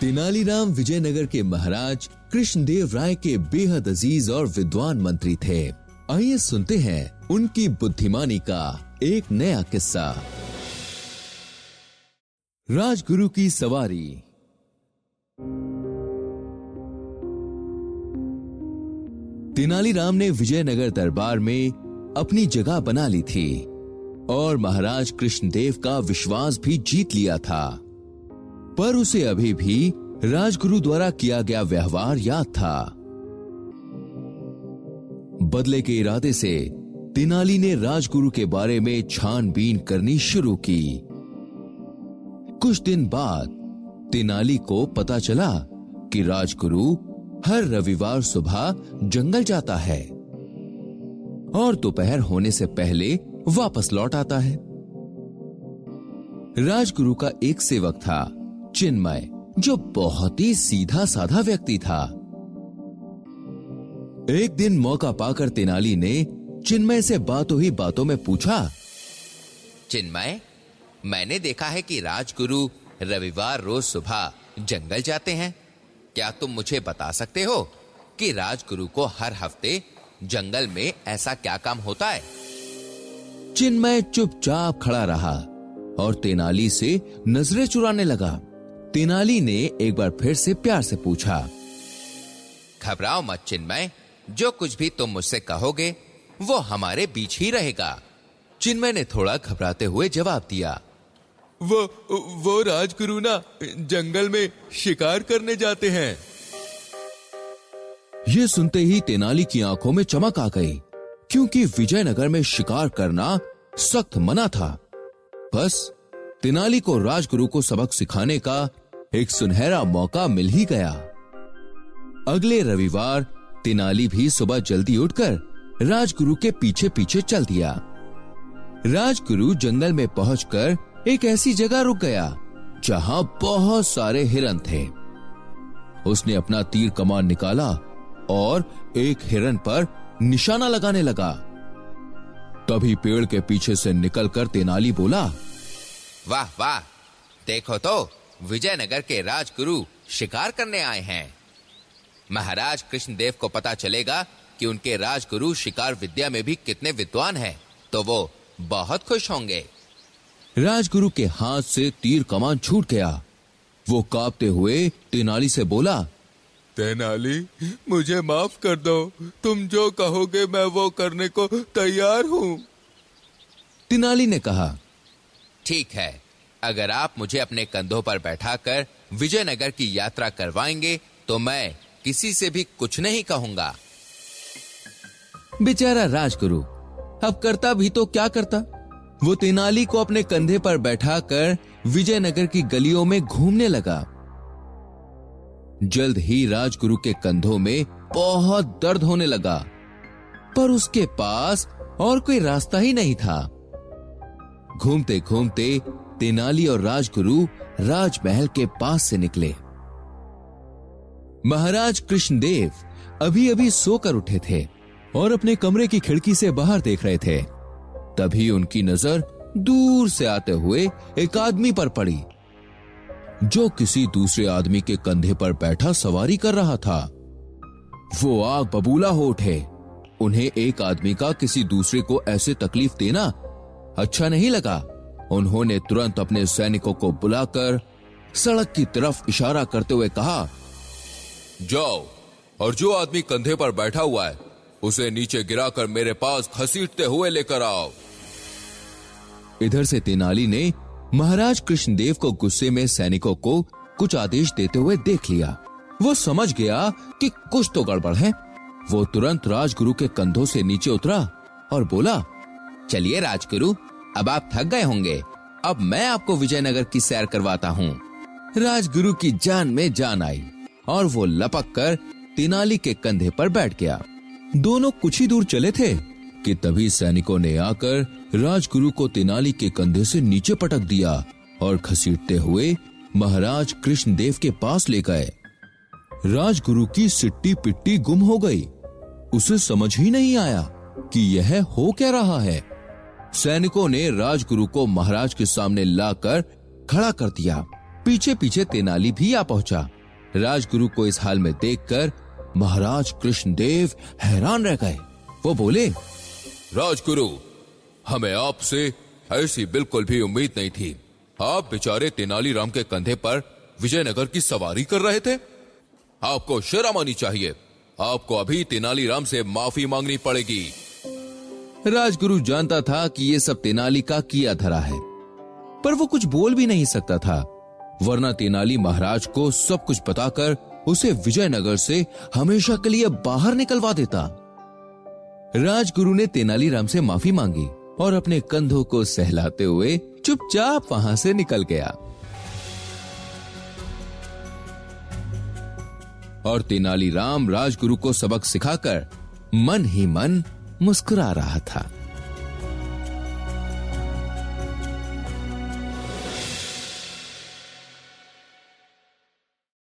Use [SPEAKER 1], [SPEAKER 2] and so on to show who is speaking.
[SPEAKER 1] तेनालीराम विजयनगर के महाराज कृष्णदेव राय के बेहद अज़ीज़ और विद्वान मंत्री थे। आइए सुनते हैं उनकी बुद्धिमानी का एक नया किस्सा। राजगुरु की सवारी। तेनालीराम ने विजयनगर दरबार में अपनी जगह बना ली थी। और महाराज कृष्णदेव का विश्वास भी जीत लिया था। पर उसे अभी भी राजगुरु द्वारा किया गया व्यवहार याद था। बदले के इरादे से तेनाली ने राजगुरु के बारे में छानबीन करनी शुरू की। कुछ दिन बाद तिनाली को पता चला कि राजगुरु हर रविवार सुबह जंगल जाता है। और दोपहर होने से पहले वापस लौट आता है। राजगुरु का एक सेवक था, चिन्मय, जो बहुत ही सीधा साधा व्यक्ति था। एक दिन मौका पाकर तेनाली ने चिन्मय से बातों ही बातों में पूछा,
[SPEAKER 2] चिन्मय, मैंने देखा है कि राजगुरु रविवार रोज सुबह जंगल जाते हैं। क्या तुम मुझे बता सकते हो कि राजगुरु को हर हफ़्ते जंगल में ऐसा क्या काम होता है?
[SPEAKER 1] चिन्मय चुपचाप खड़ा रहा और तेनाली से नज़रें चुराने लगा। तेनाली ने एक बार फिर से प्यार से पूछा,
[SPEAKER 2] घबराओ मत चिन्मय, जो कुछ भी तुम मुझसे कहोगे, वो हमारे बीच ही रहेगा।
[SPEAKER 1] चिन्मय ने थोड़ा घबराते हुए जवाब दिया,
[SPEAKER 3] वो वो राजगुरु ना जंगल में शिकार करने जाते हैं।
[SPEAKER 1] ये सुनते ही तेनाली की आँखों में चमक आ गई। क्योंकि विजयनगर में शिकार करना सख्त मना था। बस, तेनाली को राजगुरु को सबक सिखाने का एक सुनहरा मौका मिल ही गया। अगले रविवार, तेनाली भी सुबह जल्दी उठकर राजगुरु के पीछे पीछे चल दिया। राजगुरु जंगल में पहुंचकर एक ऐसी जगह रुक गया, जहाँ बहुत सारे हिरन थे। उसने अपना तीर कमान निकाला और एक हिरन पर निशाना लगाने लगा। तभी पेड़ के पीछे से निकलकर तेनाली बोला
[SPEAKER 2] वाह वाह देखो तो विजयनगर के राजगुरु शिकार करने आए हैं। महाराज कृष्णदेव को पता चलेगा कि उनके राजगुरु शिकार विद्या में भी कितने विद्वान हैं, तो वो बहुत खुश होंगे।
[SPEAKER 1] राजगुरु के हाथ से तीर कमान छूट गया। वो कांपते हुए तेनाली से बोला
[SPEAKER 3] तेनाली मुझे माफ़ कर दो। तुम जो कहोगे मैं वो करने को तैयार हूँ।
[SPEAKER 1] तेनाली ने कहा
[SPEAKER 2] ठीक है अगर आप मुझे अपने कंधों पर बैठाकर विजयनगर की यात्रा करवाएँगे तो मैं किसी से भी कुछ नहीं कहूँगा।
[SPEAKER 1] बेचारा राजगुरु अब करता भी तो क्या करता? वो तेनाली को अपने कंधे पर बैठाकर विजयनगर की गलियों में घूमने लगा। जल्द ही राजगुरु के कंधों में बहुत दर्द होने लगा। पर उसके पास और कोई रास्ता ही नहीं था। घूमते घूमते तेनाली और राजगुरु राजमहल के पास से निकले। महाराज कृष्णदेव अभी अभी सोकर उठे थे और अपने कमरे की खिड़की से बाहर देख रहे थे। तभी उनकी नज़र दूर से आते हुए एक आदमी पर पड़ी। जो किसी दूसरे आदमी के कंधे पर बैठा सवारी कर रहा था। वो आग बबूला हो उठे। उन्हें एक आदमी का किसी दूसरे को ऐसे तकलीफ़ देना अच्छा नहीं लगा। उन्होंने तुरंत अपने सैनिकों को बुलाकर सड़क की तरफ़ इशारा करते हुए कहा,
[SPEAKER 3] जाओ, और जो आदमी कंधे पर बैठा हुआ है, उसे नीचे गिराकर मेरे पास घसीटते हुए लेकर आओ।
[SPEAKER 1] इधर से तेनाली ने महाराज कृष्णदेव को गुस्से में सैनिकों को कुछ आदेश देते हुए देख लिया। वो समझ गया कि कुछ तो गड़बड़ है। वो तुरंत राजगुरु के कंधों से नीचे उतरा और बोला,
[SPEAKER 2] चलिए राजगुरु, अब आप थक गए होंगे। अब मैं आपको विजयनगर की सैर करवाता हूँ।
[SPEAKER 1] राजगुरु की जान में जान आई और वो लपक कर तेनाली के कंधे पर बैठ गया। दोनों कुछ ही दूर चले थे कि तभी सैनिकों ने आकर राजगुरु को तेनाली के कंधे से नीचे पटक दिया और घसीटते हुए महाराज कृष्णदेव के पास ले गए। राजगुरु की सिट्टी पिट्टी गुम हो गई। उसे समझ ही नहीं आया कि यह हो क्या रहा है। सैनिकों ने राजगुरु को महाराज के सामने लाकर खड़ा कर दिया। पीछे पीछे तेनाली भी आ पहुँचा। राजगुरु को इस हाल में देखकर महाराज कृष्णदेव हैरान रह गए। वो बोले
[SPEAKER 3] राजगुरु, हमें आपसे ऐसी बिल्कुल भी उम्मीद नहीं थी। आप बेचारे तेनालीराम के कंधे पर विजयनगर की सवारी कर रहे थे। आपको शर्म आनी चाहिए। आपको अभी तेनालीराम से माफ़ी मांगनी पड़ेगी।
[SPEAKER 1] राजगुरु जानता था कि ये सब तेनाली का किया धरा है। पर वो कुछ बोल भी नहीं सकता था। वरना तेनाली महाराज को सब कुछ बताकर उसे विजयनगर से हमेशा के लिए बाहर निकलवा देता। राजगुरु ने तेनालीराम से माफ़ी मांगी और अपने कंधों को सहलाते हुए चुपचाप वहाँ से निकल गया। और तेनालीराम राजगुरु को सबक सिखाकर मन ही मन मुस्कुरा रहा था।